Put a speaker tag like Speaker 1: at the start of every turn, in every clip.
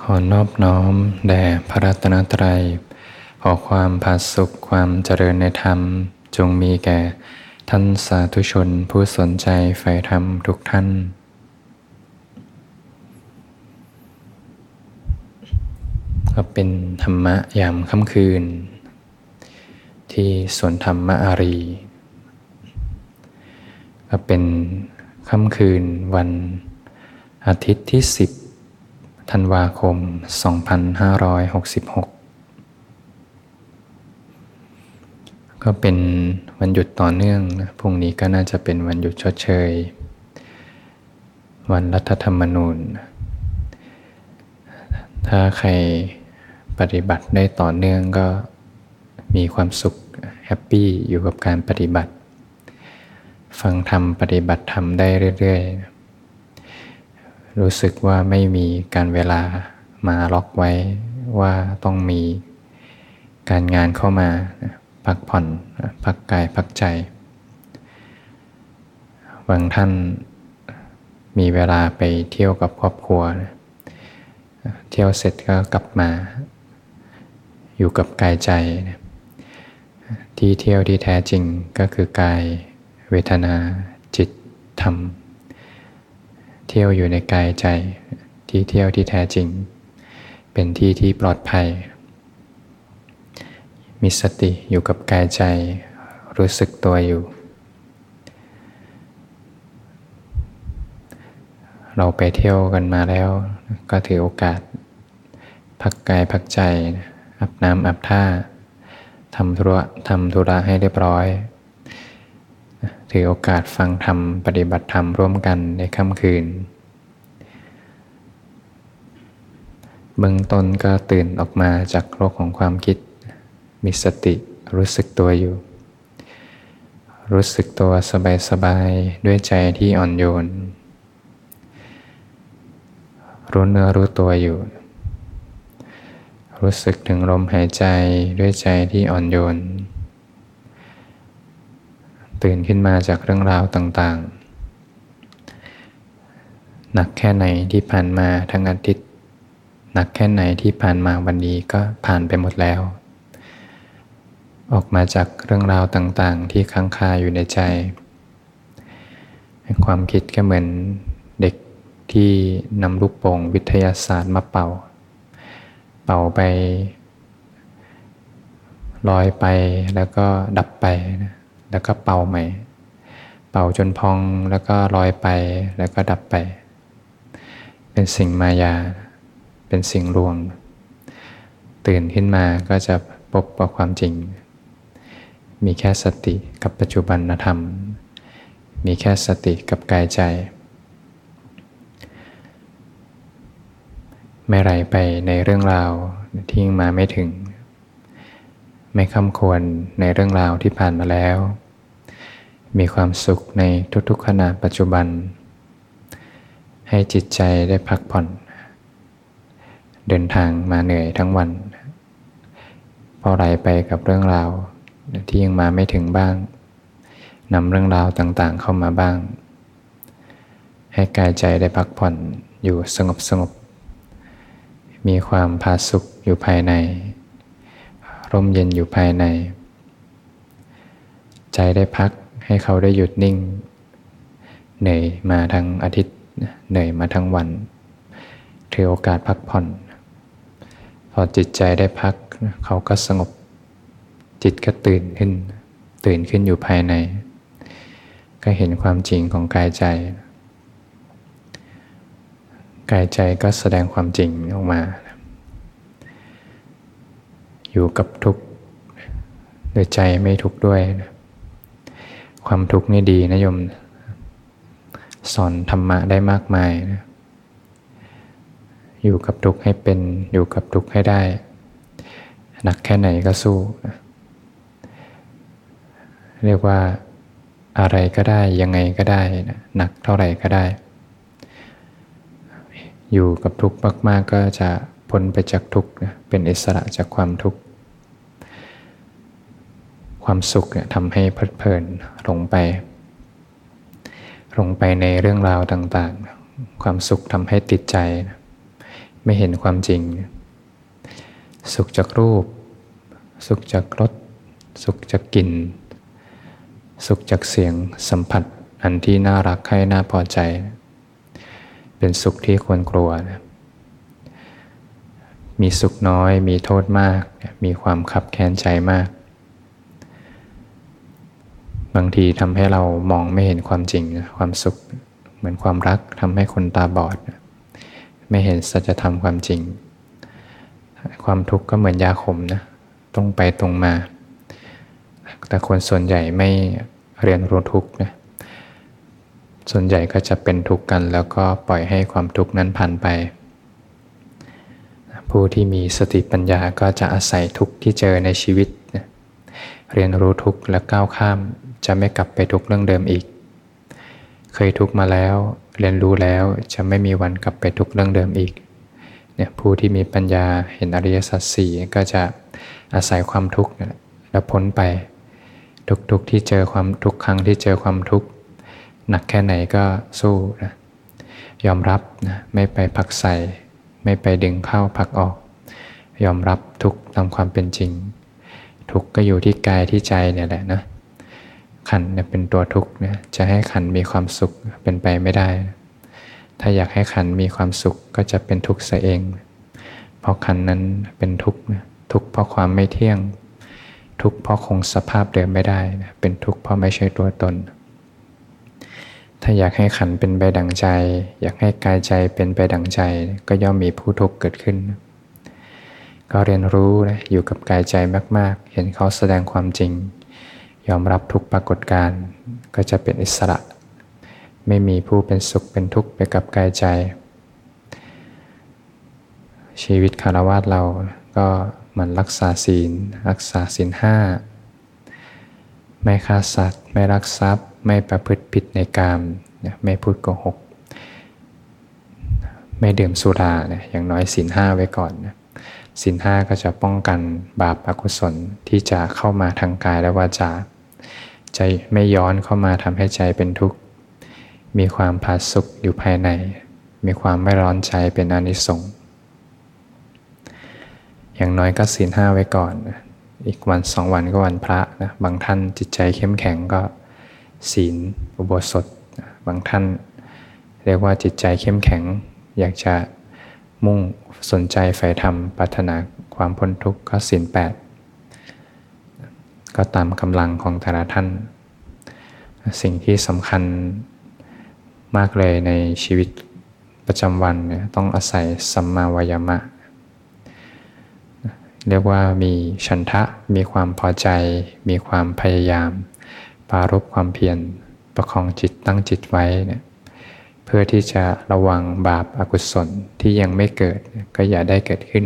Speaker 1: ขอนอบน้อมแด่พระรัตนตรัย ขอความผาสุขความเจริญในธรรม จงมีแก่ท่านสาธุชนผู้สนใจใฝ่ธรรมทุกท่าน ก็เป็นธรรมะยามค่ำคืน ที่สวนธรรมอารี ก็เป็นค่ำคืนวันอาทิตย์ที่10 ธันวาคม 2566 ก็เป็นวันหยุดต่อเนื่องนะพรุ่งนี้ก็น่าจะเป็นวันหยุดชดเชย วันรัฐธรรมนูญ ถ้าใครปฏิบัติได้ต่อเนื่องก็มีความสุขhappy อยู่กับการปฏิบัติ ฟังธรรมปฏิบัติธรรมได้เรื่อย ๆ รู้สึกว่าไม่มีกาลเวลามาล็อกไว้ว่าต้องมีการงานเข้ามาพักผ่อนพักกายพักใจ บางท่านมีเวลาไปเที่ยวกับครอบครัว เที่ยวเสร็จก็กลับมา อยู่กับกายใจ ที่เที่ยวที่แท้จริงก็คือกายเวทนาจิตธรรม ที่ยวอยู่ในกายใจ ที่เที่ยวที่แท้จริง เป็นที่ที่ปลอดภัย มีสติอยู่กับกายใจ รู้สึกตัวอยู่ เราไปเที่ยวกันมาแล้ว ก็ถือโอกาส พักกายพักใจอาบน้ำอาบท่าทำธุระทำธุระให้เรียบร้อย ถือโอกาสฟังธรรมปฏิบัติธรรมร่วมกันในค่ำคืน เบื้องต้นก็ตื่นออกมาจากโลกของความคิด มีสติรู้สึกตัวอยู่ รู้สึกตัวสบายๆ ด้วยใจที่อ่อนโยน รู้เนื้อรู้ตัวอยู่ รู้สึกถึงลมหายใจด้วยใจที่อ่อนโยน ตื่นขึ้นมาจากเรื่องราวต่างๆ หนักแค่ไหนที่ผ่านมาทั้งอาทิตย์ หนักแค่ไหนที่ผ่านมาวันนี้ก็ผ่านไปหมดแล้ว ออกมาจากเรื่องราวต่างๆ ที่ค้างคาอยู่ในใจ ความคิดก็เหมือนเด็กที่นำลูกโป่งวิทยาศาสตร์มาเป่า เป่าไปลอยไปแล้วก็ดับไป แล้วก็เป่าใหม่ เป่าจนพองแล้วก็ลอยไปแล้วก็ดับไป เป็นสิ่งมายา เป็นสิ่งลวง ตื่นขึ้นมาก็จะพบกับความจริง มีแค่สติกับปัจจุบันธรรม มีแค่สติกับกายใจ ไม่ไหลไปในเรื่องราวที่ยังมาไม่ถึงไม่คำควรในเรื่องราวที่ผ่านมาแล้ว มีความสุขในทุกๆขณะปัจจุบัน ให้จิตใจได้พักผ่อน เดินทางมาเหนื่อยทั้งวันพอไหลไปกับเรื่องราวที่ยังมาไม่ถึงบ้างนำเรื่องราวต่างๆเข้ามาบ้าง ให้กายใจได้พักผ่อนอยู่สงบสงบ มีความพาสุขอยู่ภายใน ร่มเย็นอยู่ภายใน ใจได้พัก ให้เขาได้หยุดนิ่ง เหนื่อยมาทั้งอาทิตย์ เหนื่อยมาทั้งวันถือโอกาสพักผ่อน พอจิตใจได้พัก เขาก็สงบ จิตก็ตื่นขึ้น ตื่นขึ้นอยู่ภายใน ก็เห็นความจริงของกายใจ กายใจก็แสดงความจริงออกมา อยู่กับทุกข์โดยใจไม่ทุกข์ด้วย ความทุกข์นี่ดีนะโยม สอนธรรมะได้มากมายนะอยู่กับทุกข์ให้เป็นอยู่กับทุกข์ให้ได้ หนักแค่ไหนก็สู้นะเรียกว่าอะไรก็ได้ยังไงก็ได้นะหนักเท่าไหร่ก็ได้ อยู่กับทุกข์มาก ๆ ก็จะพ้นไปจากทุกข์นะเป็นอิสระจากความทุกข์ ความสุขเนี่ยทำให้เพลิดเพลินหลงไปหลงไปในเรื่องราวต่างๆ ความสุขทำให้ติดใจ ไม่เห็นความจริง สุขจากรูป สุขจากรสสุขจากกลิ่น สุขจากเสียงสัมผัสอันที่น่ารักใครน่าพอใจ เป็นสุขที่ควรกลัวนะมีสุขน้อย มีโทษมาก มีความขับแค้นใจมาก บางทีทำให้เรามองไม่เห็นความจริง ความสุขเหมือนความรักทำให้คนตาบอด ไม่เห็นสัจธรรมความจริง ความทุกข์ก็เหมือนยาขมนะตรงไปตรงมา แต่คนส่วนใหญ่ไม่เรียนรู้ทุกข์นะส่วนใหญ่ก็จะเป็นทุกข์กัน แล้วก็ปล่อยให้ความทุกข์นั้นผ่านไป ผู้ที่มีสติปัญญาก็จะอาศัยทุกข์ที่เจอในชีวิต เรียนรู้ทุกข์และก้าวข้าม จะไม่กลับไปทุกเรื่องเดิมอีก เคยทุกมาแล้ว เรียนรู้แล้วจะไม่มีวันกลับไปทุกเรื่องเดิมอีกเนี่ยผู้ที่มีปัญญาเห็นอริยสัจสี่ก็จะอาศัยความทุกข์แล้วพ้นไป ทุกๆที่เจอความทุกครั้งที่เจอความทุกข์หนักแค่ไหนก็สู้นะยอมรับนะไม่ไปผักใส่ ไม่ไปดึงเข้าผักออก ยอมรับทุกตามความเป็นจริง ทุกก็อยู่ที่กายที่ใจเนี่ยแหละนะ ขันเนี่ยเป็นตัวทุกเนี่ยจะให้ขันมีความสุขเป็นไปไม่ได้ ถ้าอยากให้ขันมีความสุขก็จะเป็นทุกข์ซะเอง เพราะขันนั้นเป็นทุกข์ทุกข์เพราะความไม่เที่ยง ทุกข์เพราะคงสภาพเดิมไม่ได้ เป็นทุกข์เพราะไม่ใช่ตัวตน ถ้าอยากให้ขันเป็นไปดังใจ อยากให้กายใจเป็นไปดังใจ ก็ย่อมมีผู้ทุกข์เกิดขึ้น ก็เรียนรู้นะอยู่กับกายใจมาก ๆ เห็นเขาแสดงความจริง ยอมรับทุกปรากฏการณ์ก็จะเป็นอิสระ ไม่มีผู้เป็นสุขเป็นทุกข์ไปกับกายใจ ชีวิตคารวะเราก็มันรักษาศีล รักษาศีลห้าไม่ฆ่าสัตว์ ไม่รักทรัพย์ ไม่ประพฤติผิดในกามไม่พูดโกหก ไม่ดื่มสุราเนี่ยอย่างน้อยศีลห้าไว้ก่อนศีลห้าก็จะป้องกันบาปอกุศลที่จะเข้ามาทางกายและวาจา ใจไม่ย้อนเข้ามาทำให้ใจเป็นทุกข์ มีความผาสุกอยู่ภายใน มีความไม่ร้อนใจเป็นอนิสงส์อย่างน้อยก็ศีลห้าไว้ก่อน อีกวันสองวันก็วันพระนะ บางท่านจิตใจเข้มแข็งก็ศีลอุโบสถ บางท่าน เรียกว่าจิตใจเข้มแข็ง อยากจะมุ่งสนใจใฝ่ธรรมปรารถนาความพ้นทุกข์ก็ศีลแปด ก็ตามกำลังของแต่ละท่าน สิ่งที่สำคัญมากเลยในชีวิตประจำวันเนี่ยต้องอาศัยสัมมาวายามะ เรียกว่ามีฉันทะ มีความพอใจ มีความพยายาม ปารบความเพียรประคองจิตตั้งจิตไว้เนี่ยเพื่อที่จะระวังบาปอากุศลที่ยังไม่เกิดก็อย่าได้เกิดขึ้น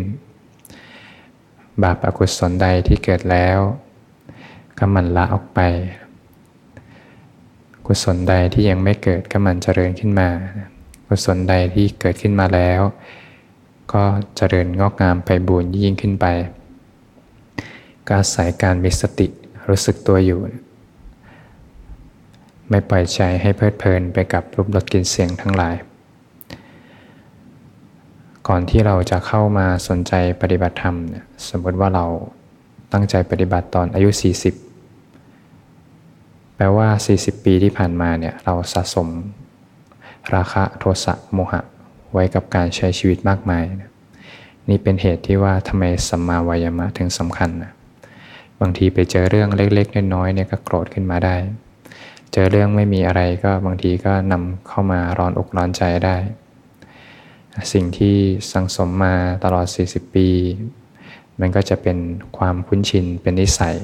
Speaker 1: บาปอากุศลใดที่เกิดแล้ว ก็มันละออกไป กุศลใดที่ยังไม่เกิดก็มันเจริญขึ้นมา กุศลใดที่เกิดขึ้นมาแล้ว ก็เจริญงอกงามไปบูรยิ่งขึ้นไปก็อาศัยการมีสติรู้สึกตัวอยู่ ไม่ปล่อยใจให้เพลิดเพลินไปกับรูปรสกลิ่นเสียงทั้งหลาย ก่อนที่เราจะเข้ามาสนใจปฏิบัติธรรมเนี่ยสมมติว่าเราตั้งใจปฏิบัติตอนอายุ 40 แปลว่า 40 ปีที่ผ่านมาเนี่ยเราสะสม ราคะโทสะโมหะ ไว้กับการใช้ชีวิตมากมาย นี่เป็นเหตุที่ว่าทำไมสัมมาวายามะถึงสำคัญนะบางทีไปเจอเรื่องเล็กๆน้อยๆเนี่ยก็โกรธขึ้นมาได้ เจอเรื่องไม่มีอะไรก็บางทีก็นำเข้ามาร้อนอกร้อนใจได้ สิ่งที่สังสมมาตลอด 40 ปี มันก็จะเป็นความคุ้นชินเป็นนิสัย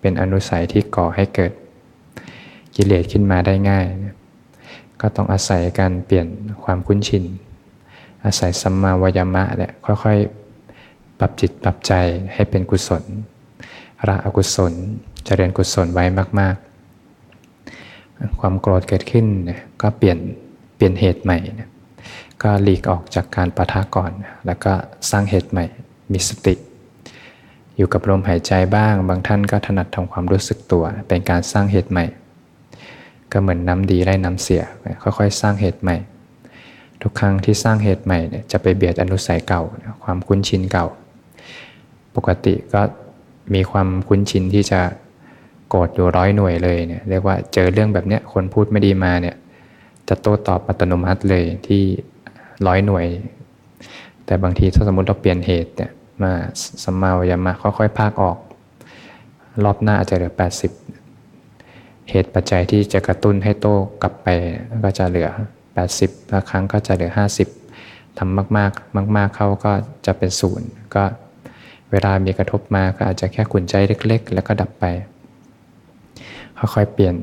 Speaker 1: เป็นอนุสัยที่ก่อให้เกิด กิเลสขึ้นมาได้ง่าย ก็ต้องอาศัยการเปลี่ยนความคุ้นชิน อาศัยสัมมาวายามะเนี่ยค่อยๆ ปรับจิตปรับใจให้เป็นกุศล ละอกุศลเจริญกุศลไว้มาก ๆ ความโกรธเกิดขึ้นก็เปลี่ยนเปลี่ยนเหตุใหม่ ก็หลีกออกจากการปะทะก่อน แล้วก็สร้างเหตุใหม่มีสติ อยู่กับลมหายใจบ้าง บางท่านก็ถนัดทำความรู้สึกตัว เป็นการสร้างเหตุใหม่ ก็เหมือนน้ำดีไล่น้ำเสีย ค่อยๆ สร้างเหตุใหม่ ทุกครั้งที่สร้างเหตุใหม่เนี่ยจะไปเบียดอนุสัยเก่า ความคุ้นชินเก่า ปกติก็มีความคุ้นชินที่จะโกรธอยู่ร้อยหน่วยเลยเนี่ยเรียกว่าเจอเรื่องแบบเนี้ยคนพูดไม่ดีมาเนี่ยจะโต้ตอบอัตโนมัติเลยที่ร้อยหน่วย แต่บางทีถ้าสมมติเราเปลี่ยนเหตุเนี่ยมาสัมมาวิยามะค่อยๆ ภาคออก รอบหน้าอาจจะเหลือ 80 เหตุปัจจัยที่จะกระตุ้นให้โต้กลับไปก็จะเหลือ 80บางครั้งก็จะเหลือ 50ทำมากๆ มาก ๆเข้าก็จะเป็นศูนย์ก็เวลามีกระทบมาก็อาจจะแค่ขุนใจเล็ก ๆ แล้วก็ดับไปค่อยๆเปลี่ยน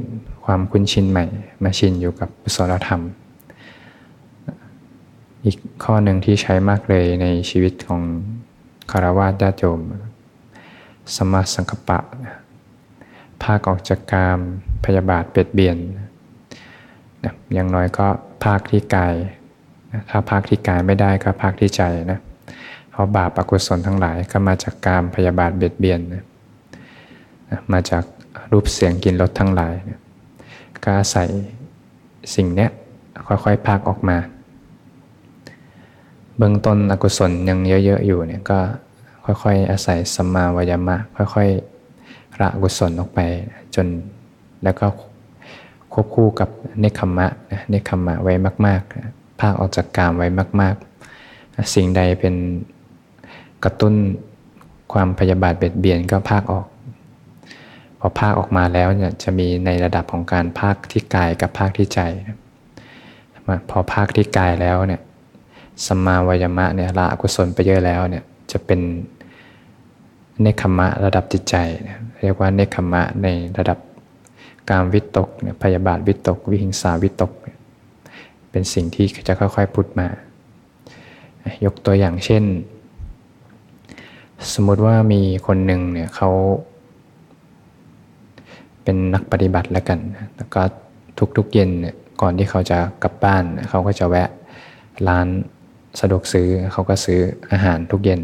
Speaker 1: ความคุ้นชินใหม่ มาชินอยู่กับกุศลธรรม อีกข้อหนึ่งที่ใช้มากเลยในชีวิตของคารวะญาติโยมสมาสังคปะ ภาคออกจากกามพยาบาทเบียดเบียนนะอย่างน้อยก็ภาคที่กายถ้าภาคที่กายไม่ได้ก็ภาคที่ใจนะเพราะบาปอกุศลทั้งหลายก็มาจากกามพยาบาทเบียดเบียนนะมาจากรูปเสียงกินรสทั้งหลายนี่ยก็อาศัยสิ่งเนี้ยค่อยๆพากออกมาเบื้องต้นอกุศลยังเยอะๆอยู่เนี่ยก็ค่อยๆอาศัยสัมมาวายามะ ค่อยๆ ละกุศลออกไปจนแล้วก็ควบคู่กับเนคขมะเนคขมะไว้มากๆภาคออกจากกามไว้มาก ๆ สิ่งใดเป็นกระตุ้นความพยาบาทเบียดเบียนก็ภาคออก พอภาคออกมาแล้วเนี่ยจะมีในระดับของการภาคที่กายกับภาคที่ใจ พอภาคที่กายแล้วเนี่ยสมาวายมะเนี่ยละอกุศลไปเยอะแล้วเนี่ยจะเป็นเนคขมะระดับจิตใจ เรียกว่าเนคขมะในระดับการวิตกพยาบาทวิตก วิหิงสาวิตก เป็นสิ่งที่จะค่อยๆพุทมา ยกตัวอย่างเช่น สมมติว่ามีคนหนึ่งเนี่ยเขาเป็นนักปฏิบัติแล้วกัน แล้วก็ทุกๆเย็นก่อนที่เขาจะกลับบ้าน เขาก็จะแวะร้านสะดวกซื้อเขาก็ซื้ออาหารทุกเย็น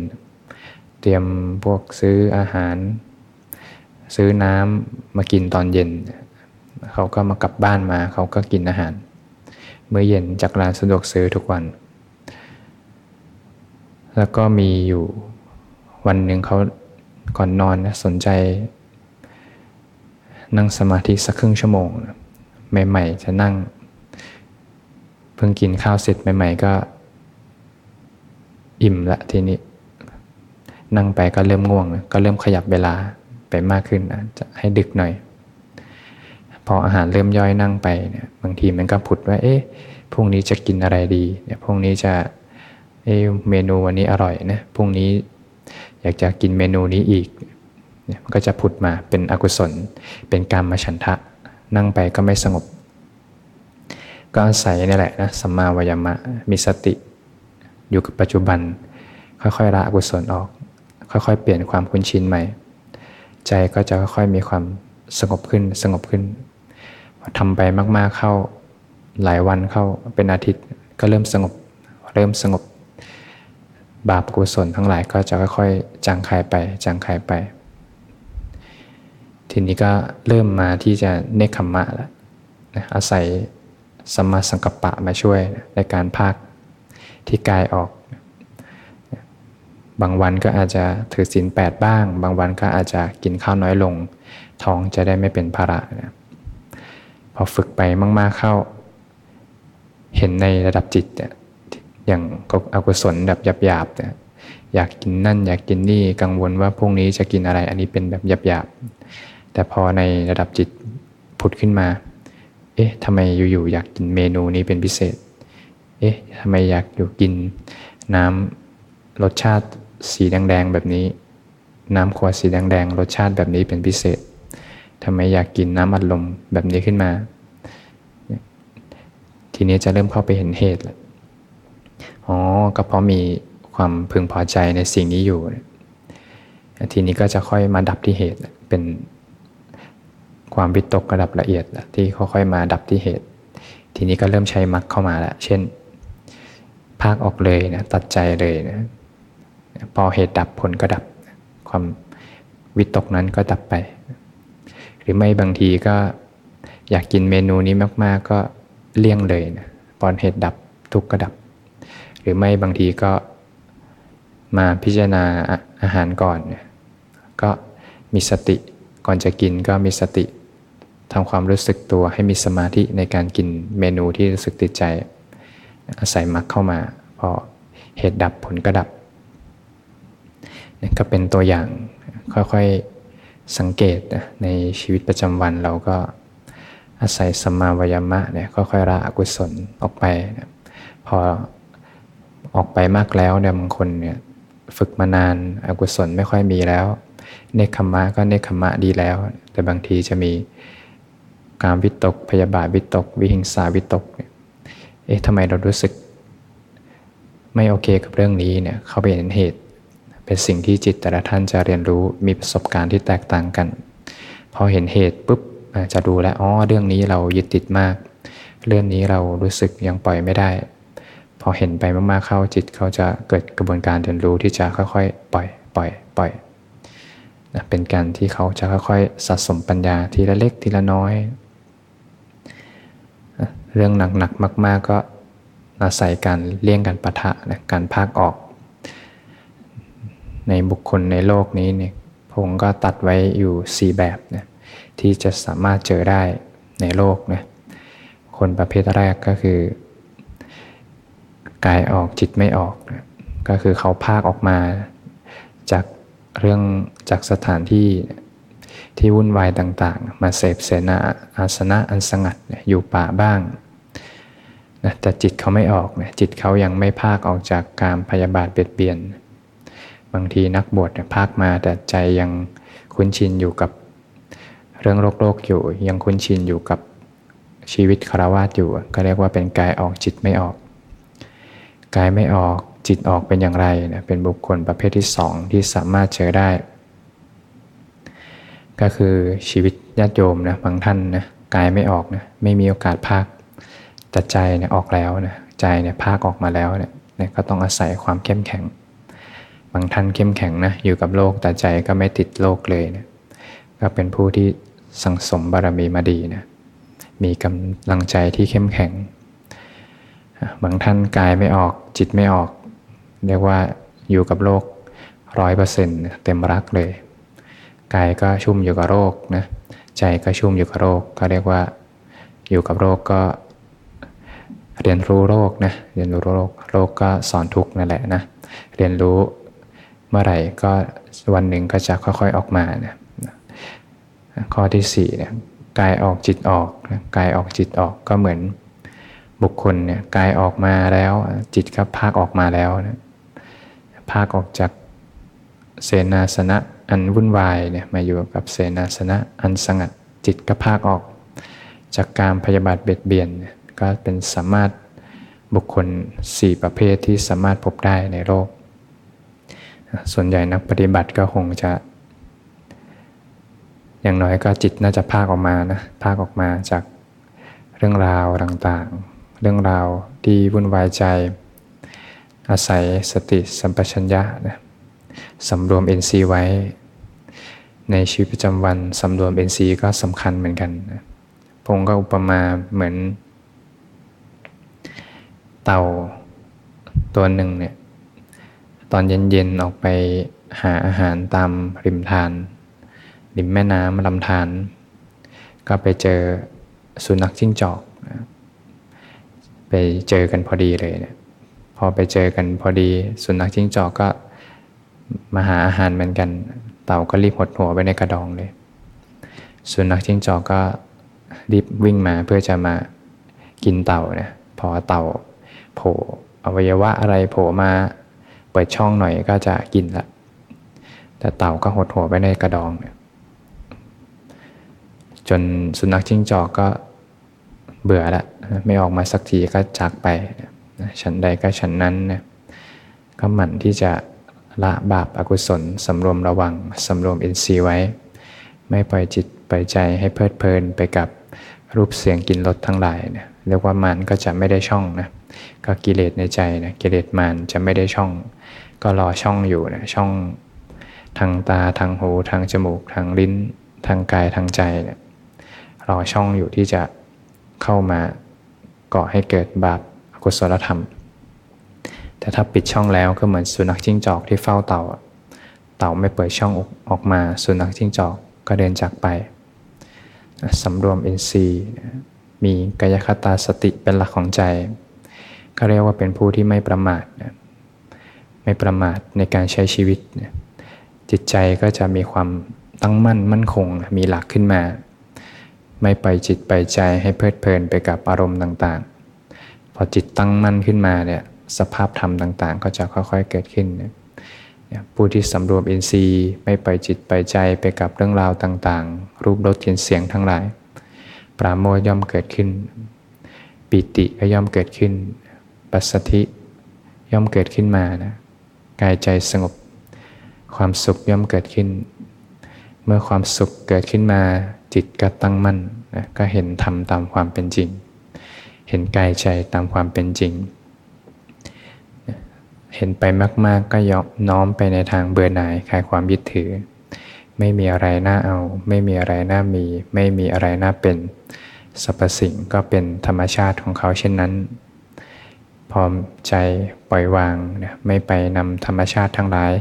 Speaker 1: เตรียมพวกซื้ออาหาร ซื้อน้ำมากินตอนเย็น เขาก็มากลับบ้านมา เขาก็กินอาหาร เมื่อเย็นจากร้านสะดวกซื้อทุกวัน แล้วก็มีอยู่วันหนึ่งเขาก่อนนอนสนใจ นั่งสมาธิสักครึ่งชั่วโมงใหม่ๆจะนั่ง เพิ่งกินข้าวเสร็จใหม่ ๆ ก็ อิ่มละทีนี้ นั่งไปก็เริ่มง่วง ก็เริ่มขยับเวลา ไปมากขึ้นจะให้ดึกหน่อย พออาหารเริ่มย่อยนั่งไปเนี่ยบางทีมันก็ผุดว่า เอ๊ะพรุ่งนี้จะกินอะไรดีเนี่ยพรุ่งนี้จะเอ๊เมนูวันนี้อร่อยนะพรุ่งนี้อยากจะกินเมนูนี้อีกเนี่ยมันก็จะผุดมาเป็นอกุศล เป็นกรรมฉันทะ นั่งไปก็ไม่สงบ ก็อาศัยนี่แหละนะสัมมาวายามะมีสติ อยู่กับปัจจุบัน ค่อยๆละอกุศลออก ค่อยๆ เปลี่ยนความคุ้นชินใหม่ ใจก็จะค่อยๆมีความสงบขึ้นสงบขึ้นทำไปมากๆเข้าหลายวันเข้าเป็นอาทิตย์ก็เริ่มสงบ เริ่มสงบบาปกุศลทั้งหลายก็จะค่อยๆจางคายไปจางคายไป ทีนี้ก็เริ่มมาที่จะเนคขมมะแล้วนะอาศัยสมาสังกปะมาช่วยในการภาคที่กายออก บางวันก็อาจจะถือศีลแปดบ้าง บางวันก็อาจจะกินข้าวน้อยลง ท้องจะได้ไม่เป็นภาระนะพอฝึกไปมาก ๆเข้า เห็นในระดับจิตอย่างอกุศลแบบหยาบๆอยากกินนั่นอยากกินนี่กังวลว่าพรุ่งนี้จะกินอะไรอันนี้เป็นแบบหยาบๆแต่พอในระดับจิตผุดขึ้นมา เอ๊ะทำไมอยู่ๆอยากกินเมนูนี้เป็นพิเศษ เอ๊ะทำไมอยากอยู่กินน้ำรสชาติ สีแดงๆแบบนี้ น้ำขวดสีแดงๆรสชาติแบบนี้เป็นพิเศษทำไมอยากกินน้ำอัดลมแบบนี้ขึ้นมา ทีนี้จะเริ่มเข้าไปเห็นเหตุแล้วอ๋อก็เพราะมีความพึงพอใจในสิ่งนี้อยู่ ทีนี้ก็จะค่อยมาดับที่เหตุเป็นความวิตกระดับละเอียดที่ค่อยๆมาดับที่เหตุ ทีนี้ก็เริ่มใช้มรรคเข้ามาแล้วเช่น ภาคออกเลยนะตัดใจเลยนะ พอเหตุดับผลก็ดับ ความวิตกนั้นก็ดับไป หรือไม่บางทีก็อยากกินเมนูนี้มาก ๆ ก็เลี่ยงเลยนะพอเหตุดับทุกก็ดับ หรือไม่บางทีก็มาพิจารณาอาหารก่อน ก็มีสติก่อนจะกินก็มีสติทำความรู้สึกตัวให้มีสมาธิในการกินเมนูที่รู้สึกติดใจ อาศัยมรรคเข้ามา พอเหตุดับผลก็ดับ ก็เป็นตัวอย่างค่อยๆสังเกตในชีวิตประจำวันเราก็อาศัยสัมมาวยามะเนี่ยค่อยๆละอกุศลออกไปนะพอออกไปมากแล้วเนี่ยบางคนเนี่ยฝึกมานานอกุศลไม่ค่อยมีแล้ว เนคขมะก็เนคขมะดีแล้ว แต่บางทีจะมีการวิตกพยาบาทวิตก วิหิงสาวิตกเนี่ยเอ๊ะทำไมเรารู้สึก ไม่โอเคกับเรื่องนี้เนี่ยเขาไปเห็นเหตุ เป็นสิ่งที่จิตแต่ละท่านจะเรียนรู้มีประสบการณ์ที่แตกต่างกัน พอเห็นเหตุปุ๊บจะดูแลอ๋อเรื่องนี้เรายึดติดมาก เรื่องนี้เรารู้สึกยังปล่อยไม่ได้ พอเห็นไปมากๆเข้าจิตเขาจะเกิดกระบวนการเรียนรู้ที่จะค่อยๆ ปล่อย ปล่อย ปล่อยนะเป็นการที่เขาจะค่อยๆสะสมปัญญาทีละเล็กทีละน้อย เรื่องหนักๆมาก ๆ ก็อาศัยการเลี่ยงการปะทะนะการพากออก ในบุคคลในโลกนี้เนี่ยพงก็ตัดไว้อยู่ 4 แบบนะที่จะสามารถเจอได้ในโลกนะคนประเภทแรกก็คือกายออกจิตไม่ออกนะก็คือเขาพากออกมาจากเรื่องจากสถานที่ที่วุ่นวายต่างๆ มาเสพเสนาอาสนะอันสงัดอยู่ป่าบ้างนะแต่จิตเขาไม่ออกนะจิตเขายังไม่ภาคออกจากการพยาบาทเบียดเบียน บางทีนักบวชภาคมาแต่ใจยังคุ้นชินอยู่กับเรื่องโลกโลกอยู่ ยังคุ้นชินอยู่กับชีวิตคารวะอยู่ ก็เรียกว่าเป็นกายออกจิตไม่ออก กายไม่ออกจิตออกเป็นอย่างไรนะเป็นบุคคลประเภทที่สองที่สามารถเจอได้ ก็คือชีวิตญาติโยมนะบางท่านนะกายไม่ออกนะไม่มีโอกาสภาคแต่ใจเนี่ยออกแล้วนะใจเนี่ยภาคออกมาแล้วเนี่ยก็ต้องอาศัยความเข้มแข็ง บางท่านเข้มแข็งนะอยู่กับโลกแต่ใจก็ไม่ติดโลกเลยนะก็เป็นผู้ที่สังสมบารมีมาดีนะมีกำลังใจที่เข้มแข็ง บางท่านกายไม่ออกจิตไม่ออก เรียกว่าอยู่กับโลกร้อยเปอร์เซ็นต์เต็มรักเลย กายก็ชุ่มอยู่กับโรคนะใจก็ชุ่มอยู่กับโรคก็เรียกว่าอยู่กับโรคก็เรียนรู้โรคนะเรียนรู้โรคโรคก็สอนทุกนั่นแหละนะเรียนรู้ เมื่อไหร่ก็วันหนึ่งก็จะค่อยๆออกมานะข้อที่4เนี่ยกายออกจิตออกกายออกจิตออกก็เหมือนบุคคลเนี่ยกายออกมาแล้วจิตก็ภาคออกมาแล้วนะภาคออกจากเสนาสนะอันวุ่นวายเนี่ยมาอยู่กับเสนาสนะอันสงัดจิตก็ภาคออก จากการพยาบาทเบียดเบียน ก็เป็นสามารถบุคคล 4 ประเภทที่สามารถพบได้ในโลก ส่วนใหญ่นักปฏิบัติก็คงจะ อย่างน้อยก็จิตน่าจะภาคออกมานะภาคออกมาจากเรื่องราวต่างๆ เรื่องราวที่วุ่นวายใจ อาศัยสติสัมปชัญญะนะสำรวม NC ไว้ ในชีวิตประจำวันสำรวม NC ก็สำคัญเหมือนกันพงก็อุปมาเหมือน เต่าตัวหนึ่งเนี่ย ตอนเย็นๆออกไปหาอาหารตามริมทาน ริมแม่น้ำลำธารก็ไปเจอสุนัขจิ้งจอกไปเจอกันพอดีเลยเนี่ยพอไปเจอกันพอดีสุนัขจิ้งจอกก็มาหาอาหารเหมือนกัน เต่าก็รีบหดหัวไปในกระดองเลย สุนัขจิ้งจอกก็รีบวิ่งมาเพื่อจะมากินเต่าเนี่ยพอเต่าโผล่อวัยวะอะไรโผล่มา เปิดช่องหน่อยก็จะกินละแต่เต่าก็หดหัวไปในกระดองเนี่ยจนสุนัขจิ้งจอกก็เบื่อละไม่ออกมาสักทีก็จากไปฉันใดก็ฉันนั้นนะก็หมั่นที่จะละบาปอากุศลสำรวมระวังสำรวมอินทรีย์ไว้ ไม่ปล่อยจิตปล่อยใจให้เพลิดเพลินไปกับรูปเสียงกินรสทั้งหลายเนี่ยเรียกว่ามันก็จะไม่ได้ช่องนะก็กิเลสในใจนะกิเลสมันจะไม่ได้ช่อง ก็รอช่องอยู่นะช่องทางตาทางหูทางจมูกทางลิ้น ทางกายทางใจเนี่ยรอช่องอยู่ที่จะเข้ามาก่อให้เกิดบาปอกุศลธรรม แต่ถ้าปิดช่องแล้วก็เหมือนสุนัขจิ้งจอกที่เฝ้าเต่า เต่าไม่เปิดช่องออกมา สุนัขจิ้งจอกก็เดินจากไปสำรวมอินทรีย์มีกายคตาสติเป็นหลักของใจ ก็เรียกว่าเป็นผู้ที่ไม่ประมาท ไม่ประมาทในการใช้ชีวิต จิตใจก็จะมีความตั้งมั่นมั่นคงมีหลักขึ้นมา ไม่ไปจิตไปใจให้เพลิดเพลินไปกับอารมณ์ต่างๆ พอจิตตั้งมั่นขึ้นมาเนี่ยสภาพธรรมต่างๆ ก็จะค่อยๆเกิดขึ้น ผู้ที่สำรวมอินทรีย์ไม่ไปจิตไปใจไปกับเรื่องราวต่างๆ รูปรสกลิ่นเสียงทั้งหลาย ปราโมทย่อมเกิดขึ้น ปิติก็ย่อมเกิดขึ้น ปัสสธิย่อมเกิดขึ้นมานะ กายใจสงบ ความสุขย่อมเกิดขึ้น เมื่อความสุขเกิดขึ้นมาจิตก็ตั้งมั่นนะก็เห็นธรรมตามความเป็นจริง เห็นกายใจตามความเป็นจริง เห็นไปมาก ๆ ก็ยอมน้อมไปในทางเบื่อหน่ายคลายความยึดถือ ไม่มีอะไรน่าเอา ไม่มีอะไรน่ามี ไม่มีอะไรน่าเป็นสรรพสิ่งก็เป็นธรรมชาติของเขาเช่นนั้น พร้อมใจปล่อยวางนะไม่ไปนำธรรมชาติทั้งหลาย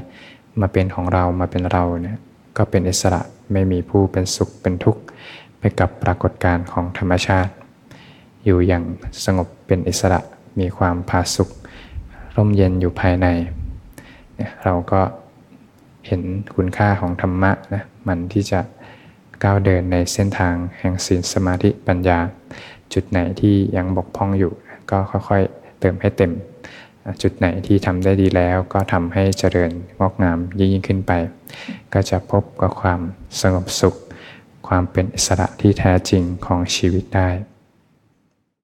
Speaker 1: มาเป็นของเรามาเป็นเราเนี่ยก็เป็นอิสระไม่มีผู้เป็นสุขเป็นทุกข์ ไปกับปรากฏการณ์ของธรรมชาติ อยู่อย่างสงบเป็นอิสระมีความผาสุขร่มเย็นอยู่ภายใน เราก็เห็นคุณค่าของธรรมะนะมันที่จะก้าวเดินในเส้นทางแห่งศีลสมาธิปัญญา จุดไหนที่ยังบกพร่องอยู่ ก็ค่อยๆ เติมให้เต็ม จุดไหนที่ทำได้ดีแล้วก็ทำให้เจริญงอกงามยิ่งขึ้นไป ก็จะพบกับความสงบสุข ความเป็นอิสระที่แท้จริงของชีวิตได้